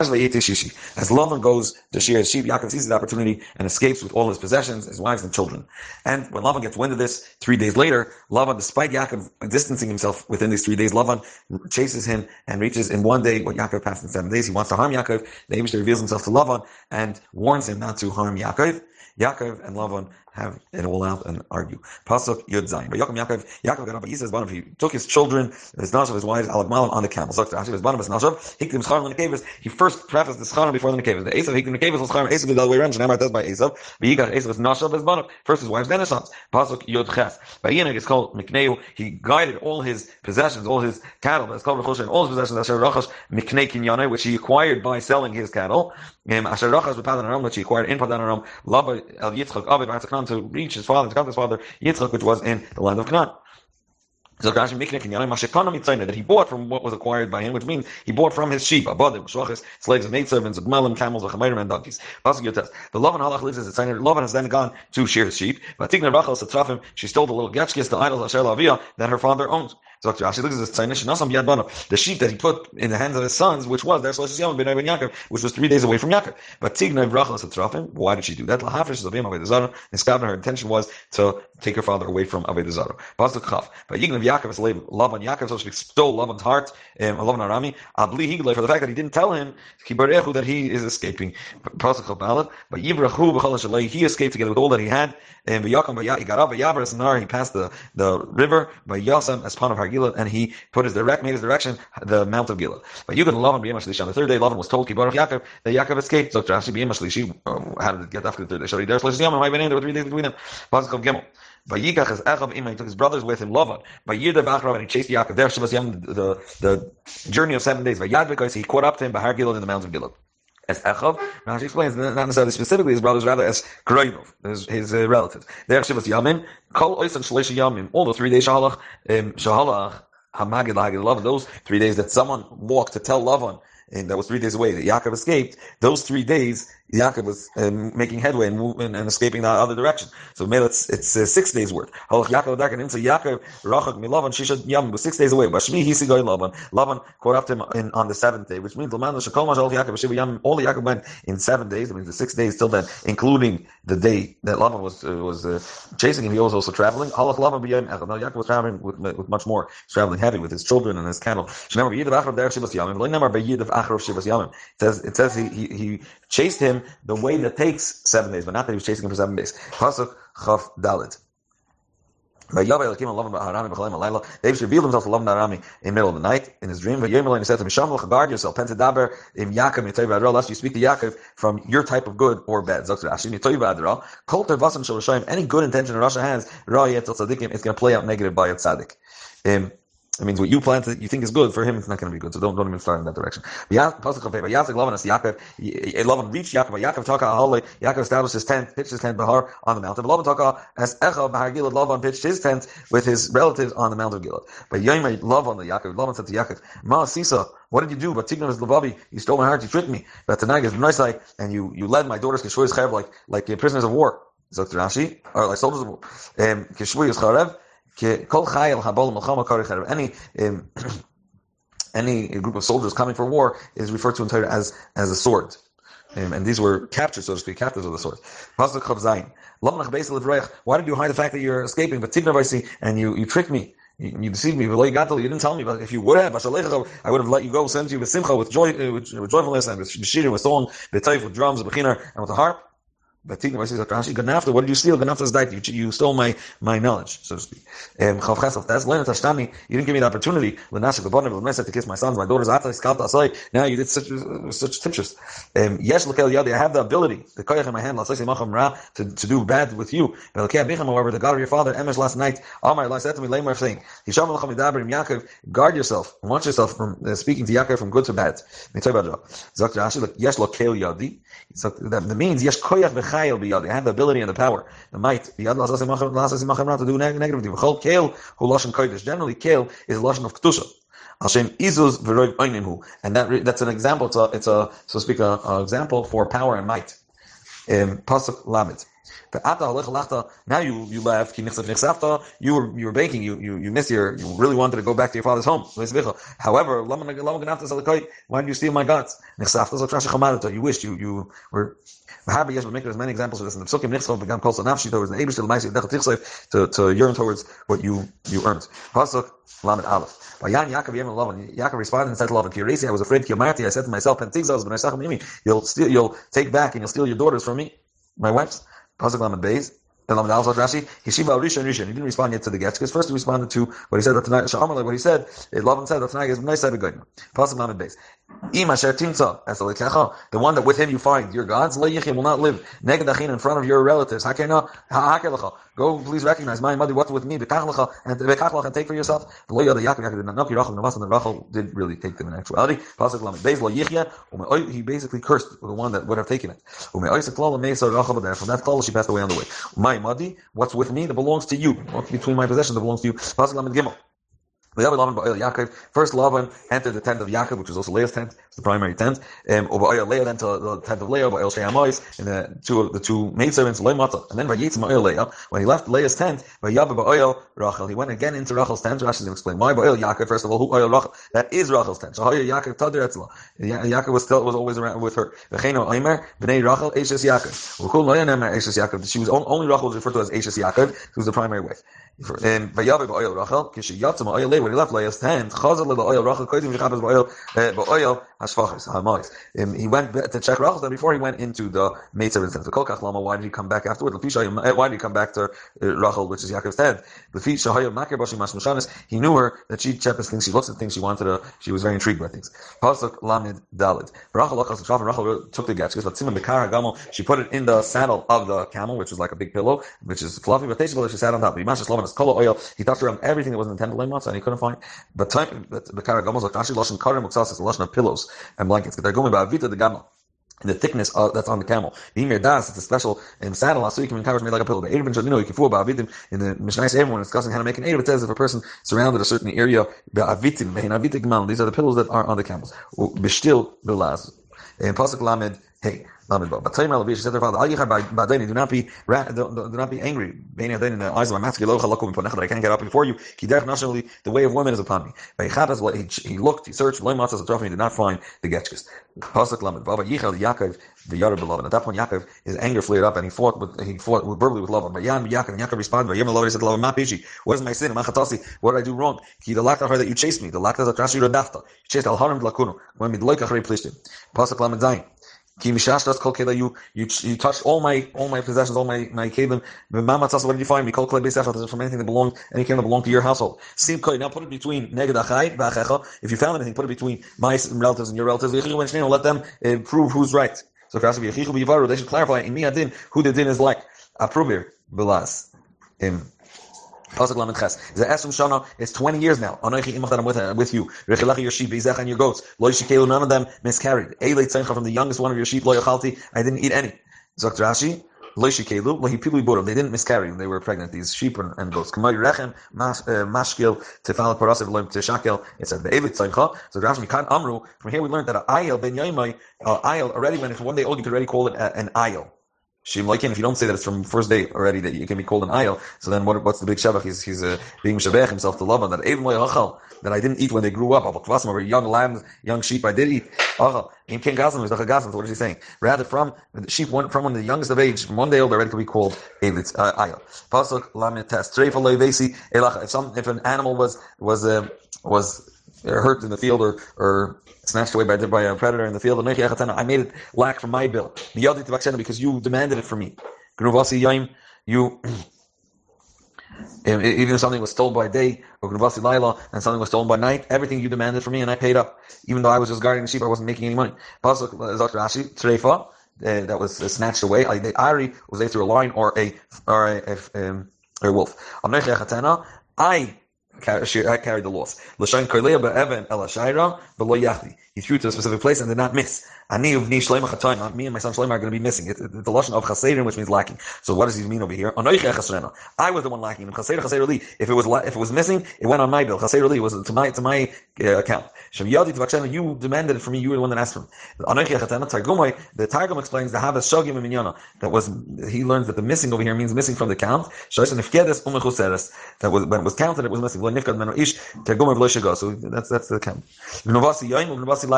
As Lavan goes to shear his sheep, Yaakov seizes the opportunity and escapes with all his possessions, his wives and children. And when Lavan gets wind of this, three days later, Lavan, despite Yaakov distancing himself within these three days, Lavan chases him and reaches in one day what Yaakov passed in seven days. He wants to harm Yaakov. The Abish reveals himself to Lavan and warns him not to harm Yaakov. Yaakov and Lavan have it all out and argue. Pasuk Yud Zayin. But Yaakov, Yaakov, Yaakov got up. He says, he took his children, his nashav, his wives, alak malam on the camel. So actually, his banam, his nashav, hikdim scharim the nekevus. He first prefaced the scharim before the nekevus. The Esav hikdim nekevus was scharim. Esav the other way around. Shnei does by Esav. V'yikach Esav his nashav his banam. First his wives, then his sons. Pasuk Yud Ches. By Yinig it's called Mikneu. He guided all his possessions, all his cattle. It's called Rechoshen. All his possessions. Asher Rachash Miknei Kinyane, which he acquired by selling his cattle. Um, Asher Rachash Padan Aram, which he acquired in Padan Aram. Lava El Yitzchak Avid to reach his father to come to his father Yitzchak, which was in the land of Canaan. So Rashi that he bought from what was acquired by him, which means he bought from his sheep, abadim, shloches, slaves and maidservants, malim, camels, and donkeys. The Lavan halach lives as a tzayner. Lavan has then gone to shear his sheep. Tigner Rachel Satrafim, she stole the little getchkis, the idols Asher Lavia, that her father owned. So Rashi looks at this tzaynish nasam yad bana, the sheep that he put in the hands of his sons, which was their shlosh yom ben Yaakov, which was three days away from Yaakov. But Tigner Rachel Satrafim, why did she do that? Lahafish Zavim Aved Zara, and her intention was to take her father away from Aved Zara. Pasuk Chaf. But Yignav Yaakov is Lavan Yaakov, so speak, stole Lavan's heart, um, Lavan Arami, Abli Higlei, for the fact that he didn't tell him, that he is escaping. But Yibrachu B'chol he escaped together with all that he had, and V'yakam he got up, V'yavras Nar, he passed the, the river, V'yasam as Pan of Hargila, and he put his direct, made his direction, the Mount of Gila. But Yugan Lavan B'yam Shlishi, on the third day, Lavan was told, Kibar Yaakov, that Yaakov escaped, so Rashi B'yam Shlishi, uh, how did it get after the third day? Shari Der Shlishi Yom, might be there were three days between them. Pasuk Gimel. Vayikach as Echav Ima, he took his brothers with him, Lavan. Vayirda Bachrav, and he chased Yaakov. There, Shabbos Yom, the, the journey of seven days. Vayad because he caught up to him, Bahar Gilad, in the mountains of Gilad. As Echav, now she explains, not necessarily specifically his brothers, rather as Kroinov, his, his uh, relatives. There, Shabbos Yamin, Kol Oisan Shalish Yamim, all the three days Shahalach, um, Shahalach, Hamagid Lahagid Lavan, those three days that someone walked to tell Lavan, and that was three days away that Yaakov escaped, those three days Yaakov was um, making headway and, moving and escaping the other direction. So maybe it's, it's uh, six days. Halach Yaakov Dakan into Yaakov Rachak Milavan Yam was six days away. Bashmi Hisigoy Lavan. Lavan caught up to him in, on the seventh day, which means Laman Shakol Mashal Yaakov Shiva Yam. All Yaakov went in seven days. That means the six days till then, including the day that Lavan was uh, was uh, chasing him. He was also traveling. Halach Lavan B'Yam Echad. Now Yaakov was traveling with, with much more. He's traveling heavy with his children and his cattle. It says it says he he, he chased him the way that takes seven days, but not that he was chasing him for seven days. Pasuk Chaf Dalit. They revealed himself to Lavan Arami in the middle of the night in his dream. He said to him, guard yourself. Pentadaber im Yaakov lest you speak to Yaakov from your type of good or bad. Any good intention in Russia has, it's going to play out negative by its tzaddik. Um, it means what you plan to, you think is good for him, it's not going to be good. So don't, don't even start in that direction. Yaakov reached Yaakov. Yaakov taka ahale. Yaakov established his tent, pitched his tent bahar on the mountain. Lavan taka as Echa bahar Gilad. Lavan pitched his tent with his relatives on the mountain of Gilad. But Yomer Lavan the Yaakov. Lavan said to Yaakov, Ma Sisa, what did you do? But Tignan is Lavabi. You stole my heart. You tricked me. But tonight is nice like, and you you led my daughters Kishui's Charev like like prisoners of war. Zok Rashi or like soldiers of war. Um, Any um, any group of soldiers coming for war is referred to in Torah as as a sword. Um, and these were captured, so to speak, captives of the sword. Why did you hide the fact that you're escaping? But and you, you tricked me. You, deceived me. You didn't tell me. But if you would have, I would have let you go, sent you with simcha, with joy, with, with joyfulness, and with shir, with song, with with drums, with and with a harp. Ganafta, what did you steal? Ganafta's died. You, you stole my, my knowledge, so to speak. Um, that's Lena Tashtani. You didn't give me the opportunity. Lenashik the bottom of the to kiss my sons, my daughters. Now you did such such tipshus. Um, yes, Lekel Yadi, I have the ability, the koyach in my hand, to, to do bad with you. However, the God of your father, Emesh last night, Amar Allah said to me, Lamar saying, Yaakov, guard yourself, watch yourself from uh, speaking to Yaakov from good to bad. Yes, Lekel Yadi. That means yes koyach v'chayil biyad. They have the ability and the power, the might. Biyad lasasim to do negative things. Chol kale who lashon kodesh. Generally, kale is lashon of kedusha. Hashem izuz v'roiv oinimhu, and that that's an example. It's a it's a so to speak a, a example for power and might. Pasuk lamed. Now you you left. You were you were baking. You you you missed your. You really wanted to go back to your father's home. However, why did you steal my guts? You wished you you were. There's many examples of this in the Psukim. To to yearn towards what you you earned. Pasuk Lamed Aleph. Vayan Yaakov Yem Lavan. Yaakov responded and said to Lavan, Kiresi, I was afraid Kiyomarti. I said to myself, Pentigzos, but I You'll steal, you'll take back and you'll steal your daughters from me, my wives. Pasuk Lamed Beis. Rashi, Yeshiva Rishon Rishon. He didn't respond yet to the get because first he responded to what he said. That tonight, what he said. Lavan said that tonight is nice side of good. Pasuk Lamed Beis. The one that with him you find your gods, will not live. in front of your relatives. Go, please recognize my mother, what's with me, and take for yourself. Did not know and Rachel did really take them in actuality. He basically cursed the one that would have taken it. From that call, she passed away on the way. My muddy, what's with me that belongs to you. What's between my possessions that belongs to you. Gimel. First, Laban entered the tent of Yaakov, which was also Leah's tent. It's the primary tent. Um, Leah then to the tent of Leah, Ba'il She'amois, and the two the two maidservants, Leah And then Vayitzim Ba'il Leah, when he left Leah's tent, Vayab Ba'il Rachel, he went again into Rachel's tent. Rashi didn't explain why Ba'il Yaakov. First of all, who Oil Rachel? That is Rachel's tent. So Hoya Yaakov Tadir. Yaakov was still was always around with her. V'cheino Aimer B'nei Rachel Eishes Yaakov. V'kul Leah Nemer Eishes Yaakov. She was only Rachel was referred to as Eishes Yaakov. Who was the primary wife. And Leah, when he left Leah's and hashfachis hamois. He went to check rachel before he went into the maidservant instance. The kolkach lama. Why did he come back afterward? Why did he come back to uh, Rachel, which is Yaakov's head? He knew her that she chepes things. She looks at things. She wanted to. She was very intrigued by things. Pasuk dalid. Rachel took the gamel. She put it in the saddle of the camel, which was like a big pillow, which is fluffy. But she sat on top. He touched around everything that was in the intended to and he couldn't find. But time the karagamos like actually lashon karim muksas is a lashon of pillows and blankets. They're going about vita the gamal. The thickness of, that's on the camel. The Emir Das, it's a special um, saddle. So you can cover made like a pillow. But Erev you know, you can fool about avitim in the Mishnah everyone discussing how to make an Erev. It says if a person surrounded a certain area, avitim, these are the pillows that are on the camels. Bishtil bilaz. In Pasuk Lamed, hey, but Tayyim Alavi, she said to her father, Al Yichar Ba'adaini, do not be, do not be angry. Bein Yadaini, in the eyes of my master, Gilocha Lakum that I can't get up before you. Kiderech Nationally, the way of women is upon me. Beichatas, he looked, he searched, Loy Matzah Zatrafim, he did not find the Getchkes. Pasuk Lamed, Baba Yichal Yaakov, the Yara beloved. At that point, Yaakov, his anger flared up, and he fought with, he fought with, verbally with Lavan. But Yan, Yaakov, and Yaakov responded, Yom Lavan, he said Lavan, Ma what is my sin? What did I do wrong? Ki the lakta that you chased me, the lakta Radafta. You chased Al Harim Lakunu, when Midloika Chari Plishtim. Pasuk Lamed Zayin. You, you you touched all my all my possessions, all my my kelim. What did you find? Me kol from anything that belonged, any kelim that belonged to your household. Simkoi. Now put it between neged achai v'achecha. If you found anything, put it between my relatives and your relatives. Let them uh, prove who's right. So they should clarify in adin who the din is like. Aprubir bilas. Pasuk Lamed Ches. The Esrim Shana is 20 years now. Anoichi imach that I'm with, uh, with you. Rechilachi your sheep, Izech and your goats. Lo yishikelu, none of them miscarried. Eilei tzeincha from the youngest one of your sheep, lo yachalti, I didn't eat any. Zok Rashi, lo yishikelu, lo hipilu borim. They didn't miscarry when they were pregnant, these sheep and, and goats. Kamay rechem, uh, mashkil, tefal parasev, loim teshakel. It said, the Eilei tzeincha. So Rashi, mikan amru. From here we learned that an ayel ben yaimai, uh, ayel already, when it's one day old, you could already call it an ayel. If you don't say that it's from first day already that you can be called an ayel, so then what, what's the big shabach? He's, he's uh, being shabach himself to love that even that I didn't eat when they grew up. Over young lambs, young sheep, I did eat. In King Gazim, so what is he saying? Rather, from the sheep, one, from when the youngest of age, from one day old, already could be called Evid, uh, ayel. Pasuk test. If some, if an animal was was uh, was hurt in the field or or snatched away by, by a predator in the field. I made it lack from my bill. Because you demanded it from me. You, even if something was stolen by day, or and something was stolen by night, everything you demanded from me, and I paid up. Even though I was just guarding the sheep, I wasn't making any money. Pasuk, uh, that was uh, snatched away. The Ari was through a lion or a or a, a, um, or a wolf. I carried the loss. L'shayin koilea be'evan el ha'shayra be'lo yachdi. He threw to a specific place and did not miss. Ani uvni shleima chatoim. Me and my son Shleima are going to be missing. It, it, the lashon of chaserim, which means lacking. So what does he mean over here? I was the one lacking. Chaser chaser li. If it was if it was missing, it went on my bill. Chaser li was to my to my uh, account. Shem yadi tvachenu. You demanded it from me. You were the one that asked for it. The Targum explains the havas shogim minyana. That was he learns that the missing over here means missing from the count. That was when it was counted, it was missing. So that's that's the count. Gnuvas Yaim, Gnuvas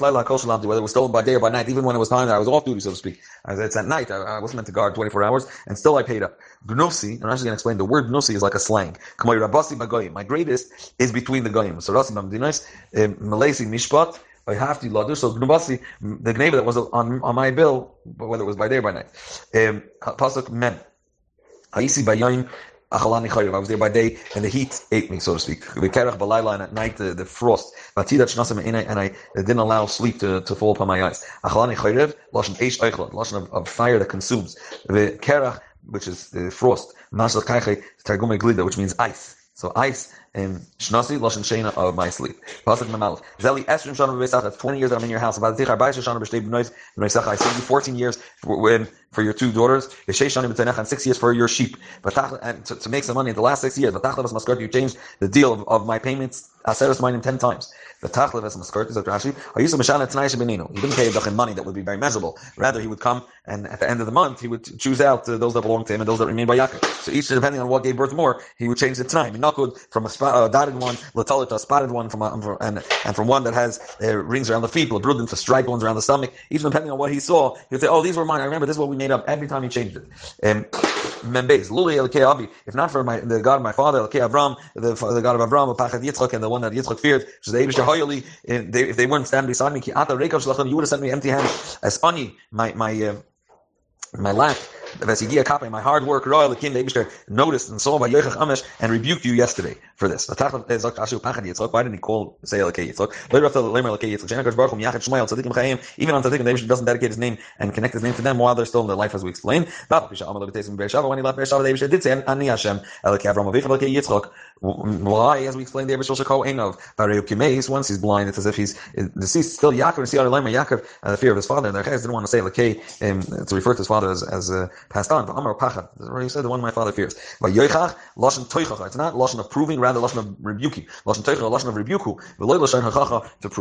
Laila Kol Shalamti, whether it was stolen by day or by night, even when it was time that I was off duty, so to speak. It's at night, I, I wasn't meant to guard 24 hours, and still I paid up. Gnuvsi, I'm actually going to explain, the word Gnuvsi is like a slang. My greatest is between the Goyim. So Rashi Mamdinis, Malaysi Mishpat, I have to ladur. So gnubasi, the gneva that was on on my bill, whether it was by day or by night. Um, pasuk mem. Haisi bayayim Achalani Chayriv. I was there by day, and the heat ate me, so to speak. The Kerach Balayla, and at night the, the frost. And I uh, didn't allow sleep to, to fall upon my eyes. Achalani Chayriv, Lashon Eish Eichlat, Lashon of, fire that consumes. The Kerach, which is the frost. Masach Kaiche, Targum Glida, which means ice. So ice Shnasi, Lashon Shena of my sleep. Pasuk Mamal. Zeli Esrim Shana B'Beisach, that's 20 years that I'm in your house. About Tichar Baisha Shana B'Shtei B'Nois, B'Noisach, I send you 14 years when, for your two daughters, Yeshei Shana B'Tenech, and six years for your sheep. But to, to make some money in the last six years, but Tachlavas Maskart, you changed the deal of, of my payments, Aseres mine 10 times. The Tachlavas Maskart is Rashi, I used to Mashana Tanai Benino. He didn't pay a in money that would be very measurable. Rather, he would come and at the end of the month, he would choose out uh, those that belong to him and those that remain by Yaakov. So each, depending on what gave birth more, he would change the time. Not from a, a dotted one latalit a spotted one from a, and and from one that has uh, rings around the feet, labrudin for striped ones around the stomach. Even depending on what he saw, he would say, "Oh, these were mine. I remember this is what we made up every time he changed it." Um, Membez, Luli Avi. If not for my the God of my father, Elkei Avram, the, the God of Avram, Pachat Yitzchak, and the one that Yitzchak feared, the Hoyoli. If they weren't standing beside me, Ki Ata Reikav Shlachim, you would have sent me empty handed. As Ani, my my uh, my lack my hard work, Royal the King noticed and saw by Yochach Amish and rebuked you yesterday for this. Why didn't he call say Elakei Yitzchak? Even on Tzadikim, David doesn't dedicate his name and connect his name to them while they're still in their life, as we explained. When he left Beersheba, David did say Ani Hashem Elakei Avram Avich Elakei. Why, as we explained, David Shosha Ko Einov Bareu Kimeis. Once he's blind, it's as if he's deceased. Still Yaakov and Siyar Lemer Yaakov, uh, the fear of his father. And the didn't want to say Elakei um, to refer to his father as as uh, passed on. Amar Pachad. he said the one my father fears. But Yoichach, Lashon Toichach. It's not Lashon of proving, rather Lashon of rebuking. Lashon Toichach, Lashon of rebuku. V'loy Lashon Hachacha to prove.